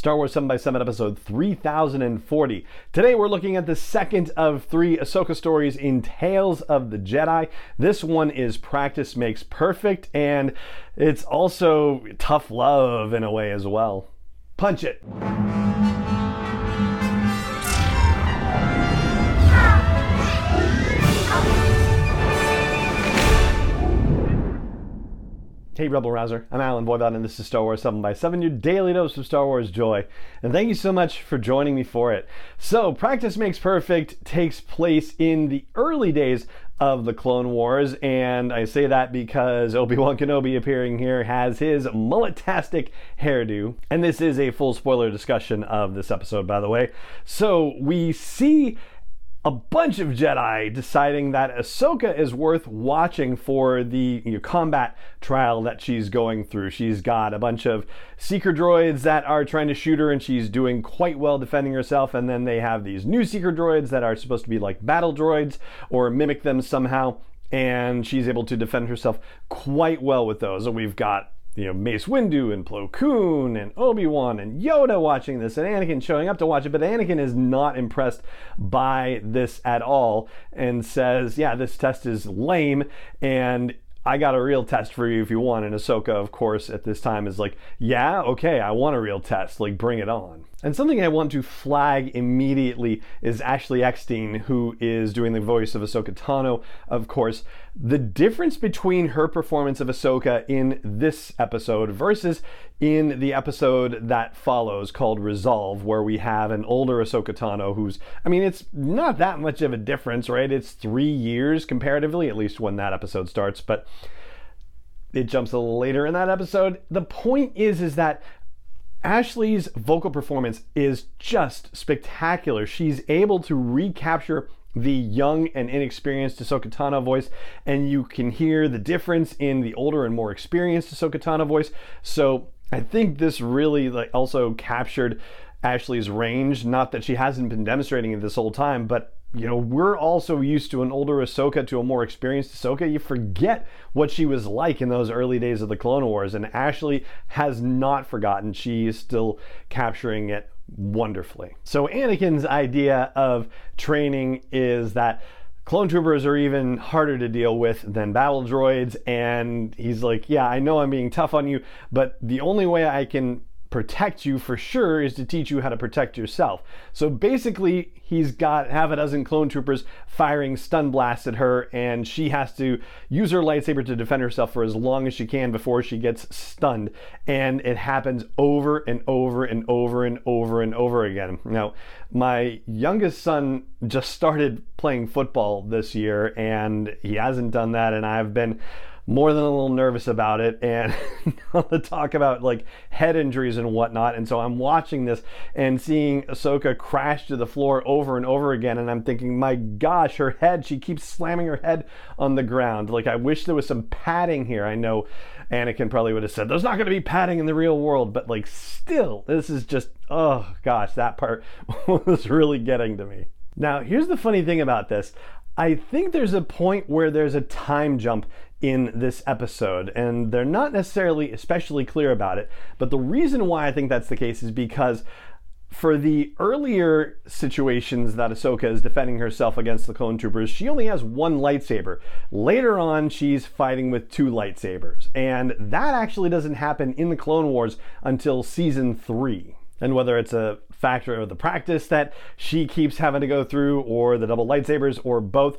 Star Wars 7x7 episode 3040. Today we're looking at the second of three Ahsoka stories in Tales of the Jedi. This one is Practice Makes Perfect, and it's also tough love in a way as well. Punch it! Hey Rebel Rouser, I'm Allen Voivod and this is Star Wars 7x7, your daily dose of Star Wars joy. And thank you so much for joining me for it. So, Practice Makes Perfect takes place in the early days of the Clone Wars, and I say that because Obi-Wan Kenobi appearing here has his mullet-tastic hairdo. And this is a full spoiler discussion of this episode, by the way. So, we see a bunch of Jedi deciding that Ahsoka is worth watching for the you know, combat trial that she's going through. She's got a bunch of seeker droids that are trying to shoot her, and she's doing quite well defending herself. And then they have these new seeker droids that are supposed to be like battle droids or mimic them somehow. And she's able to defend herself quite well with those. And we've got you know, Mace Windu and Plo Koon and Obi-Wan and Yoda watching this and Anakin showing up to watch it, but Anakin is not impressed by this at all and says, yeah, this test is lame. And I got a real test for you if you want. And Ahsoka, of course, at this time is like, yeah, okay, I want a real test. Like, bring it on. And something I want to flag immediately is Ashley Eckstein, who is doing the voice of Ahsoka Tano, of course. The difference between her performance of Ahsoka in this episode versus in the episode that follows called Resolve, where we have an older Ahsoka Tano who's, I mean, it's not that much of a difference, right? It's three years comparatively, at least when that episode starts, but it jumps a little later in that episode. The point is, is that Ashley's vocal performance is just spectacular. She's able to recapture the young and inexperienced Ahsoka Tano voice, and you can hear the difference in the older and more experienced Ahsoka Tano voice. So I think this really like also captured Ashley's range. Not that she hasn't been demonstrating it this whole time, but you know, we're also used to an older Ahsoka to a more experienced Ahsoka. You forget what she was like in those early days of the Clone Wars, and Ashley has not forgotten. She is still capturing it wonderfully. So, Anakin's idea of training is that clone troopers are even harder to deal with than battle droids, and he's like, Yeah, I know I'm being tough on you, but the only way I can protect you for sure is to teach you how to protect yourself. So basically, he's got half a dozen clone troopers firing stun blasts at her, and she has to use her lightsaber to defend herself for as long as she can before she gets stunned. And it happens over and over and over and over and over again. Now, my youngest son just started playing football this year, and he hasn't done that, and I've been more than a little nervous about it and to talk about like head injuries and whatnot. And so I'm watching this and seeing Ahsoka crash to the floor over and over again. And I'm thinking, my gosh, her head, she keeps slamming her head on the ground. Like, I wish there was some padding here. I know Anakin probably would have said, there's not going to be padding in the real world. But like, still, this is just, oh gosh, that part was really getting to me. Now, here's the funny thing about this. I think there's a point where there's a time jump in this episode, and they're not necessarily especially clear about it. But the reason why I think that's the case is because for the earlier situations that Ahsoka is defending herself against the clone troopers, she only has one lightsaber. Later on, she's fighting with two lightsabers. And that actually doesn't happen in the Clone Wars until season three. And whether it's a factor of the practice that she keeps having to go through, or the double lightsabers, or both,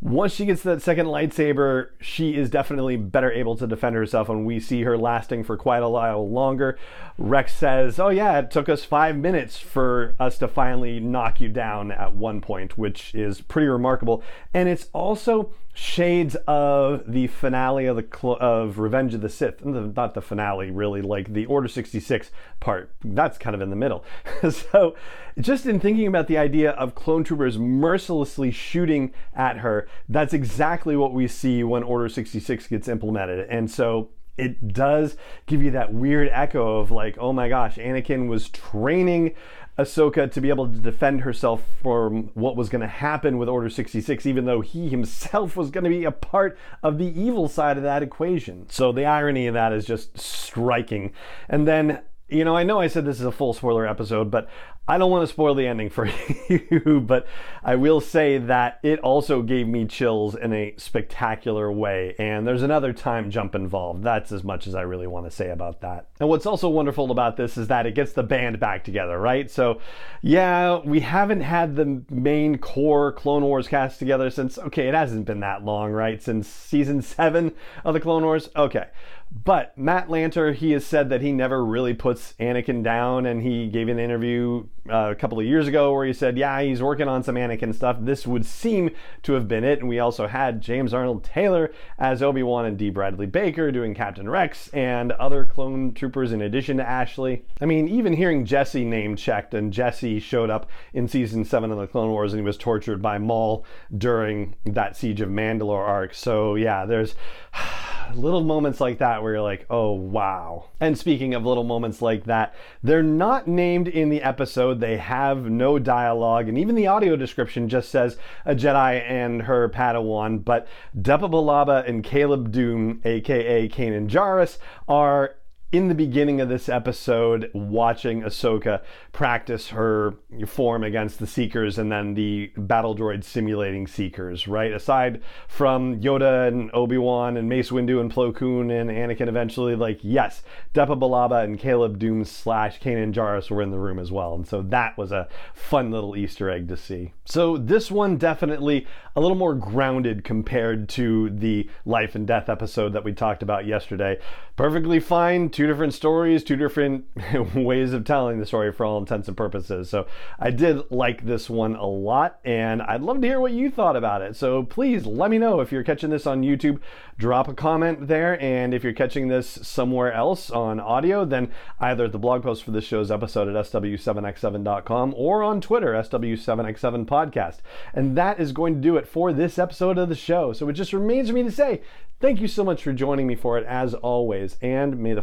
once she gets that second lightsaber, she is definitely better able to defend herself, and we see her lasting for quite a while longer. Rex says, Oh, yeah, it took us five minutes for us to finally knock you down at one point, which is pretty remarkable. And it's also shades of the finale of the cl- of Revenge of the Sith, not the finale really, like the Order 66 part. That's kind of in the middle. so, just in thinking about the idea of clone troopers mercilessly shooting at her, that's exactly what we see when Order 66 gets implemented. And so it does give you that weird echo of like, oh my gosh, Anakin was training Ahsoka to be able to defend herself from what was going to happen with Order 66, even though he himself was going to be a part of the evil side of that equation. So the irony of that is just striking. And then you know, I know I said this is a full spoiler episode, but I don't want to spoil the ending for you, but I will say that it also gave me chills in a spectacular way. And there's another time jump involved. That's as much as I really want to say about that. And what's also wonderful about this is that it gets the band back together, right? So, yeah, we haven't had the main core Clone Wars cast together since, okay, it hasn't been that long, right? Since season seven of the Clone Wars. Okay. But Matt Lanter, he has said that he never really puts Anakin down, and he gave an interview uh, a couple of years ago where he said, yeah, he's working on some Anakin stuff. This would seem to have been it. And we also had James Arnold Taylor as Obi-Wan and D. Bradley Baker doing Captain Rex and other clone troopers in addition to Ashley. I mean, even hearing Jesse name checked, and Jesse showed up in season seven of the Clone Wars and he was tortured by Maul during that Siege of Mandalore arc. So yeah, there's little moments like that where you're like, oh, wow. And speaking of little moments like that, they're not named in the episode. They have no dialogue, and even the audio description just says a Jedi and her Padawan. But Depa Billaba and Caleb Dume, aka Kanan Jarrus, are in the beginning of this episode watching Ahsoka practice her form against the Seekers and then the battle droid simulating Seekers, right? Aside from Yoda and Obi-Wan and Mace Windu and Plo Koon and Anakin eventually, like, yes, Depa Billaba and Caleb Dume slash Kanan Jarrus were in the room as well. And so that was a fun little Easter egg to see. So this one definitely a little more grounded compared to the life and death episode that we talked about yesterday. Perfectly fine two different stories, two different ways of telling the story for all intents and purposes. So I did like this one a lot, and I'd love to hear what you thought about it. So please let me know if you're catching this on YouTube. Drop a comment there, and if you're catching this somewhere else on audio, then either the blog post for this show's episode at sw7x7.com or on Twitter, sw7x7 podcast. And that is going to do it for this episode of the show. So it just remains for me to say thank you so much for joining me for it as always, and may the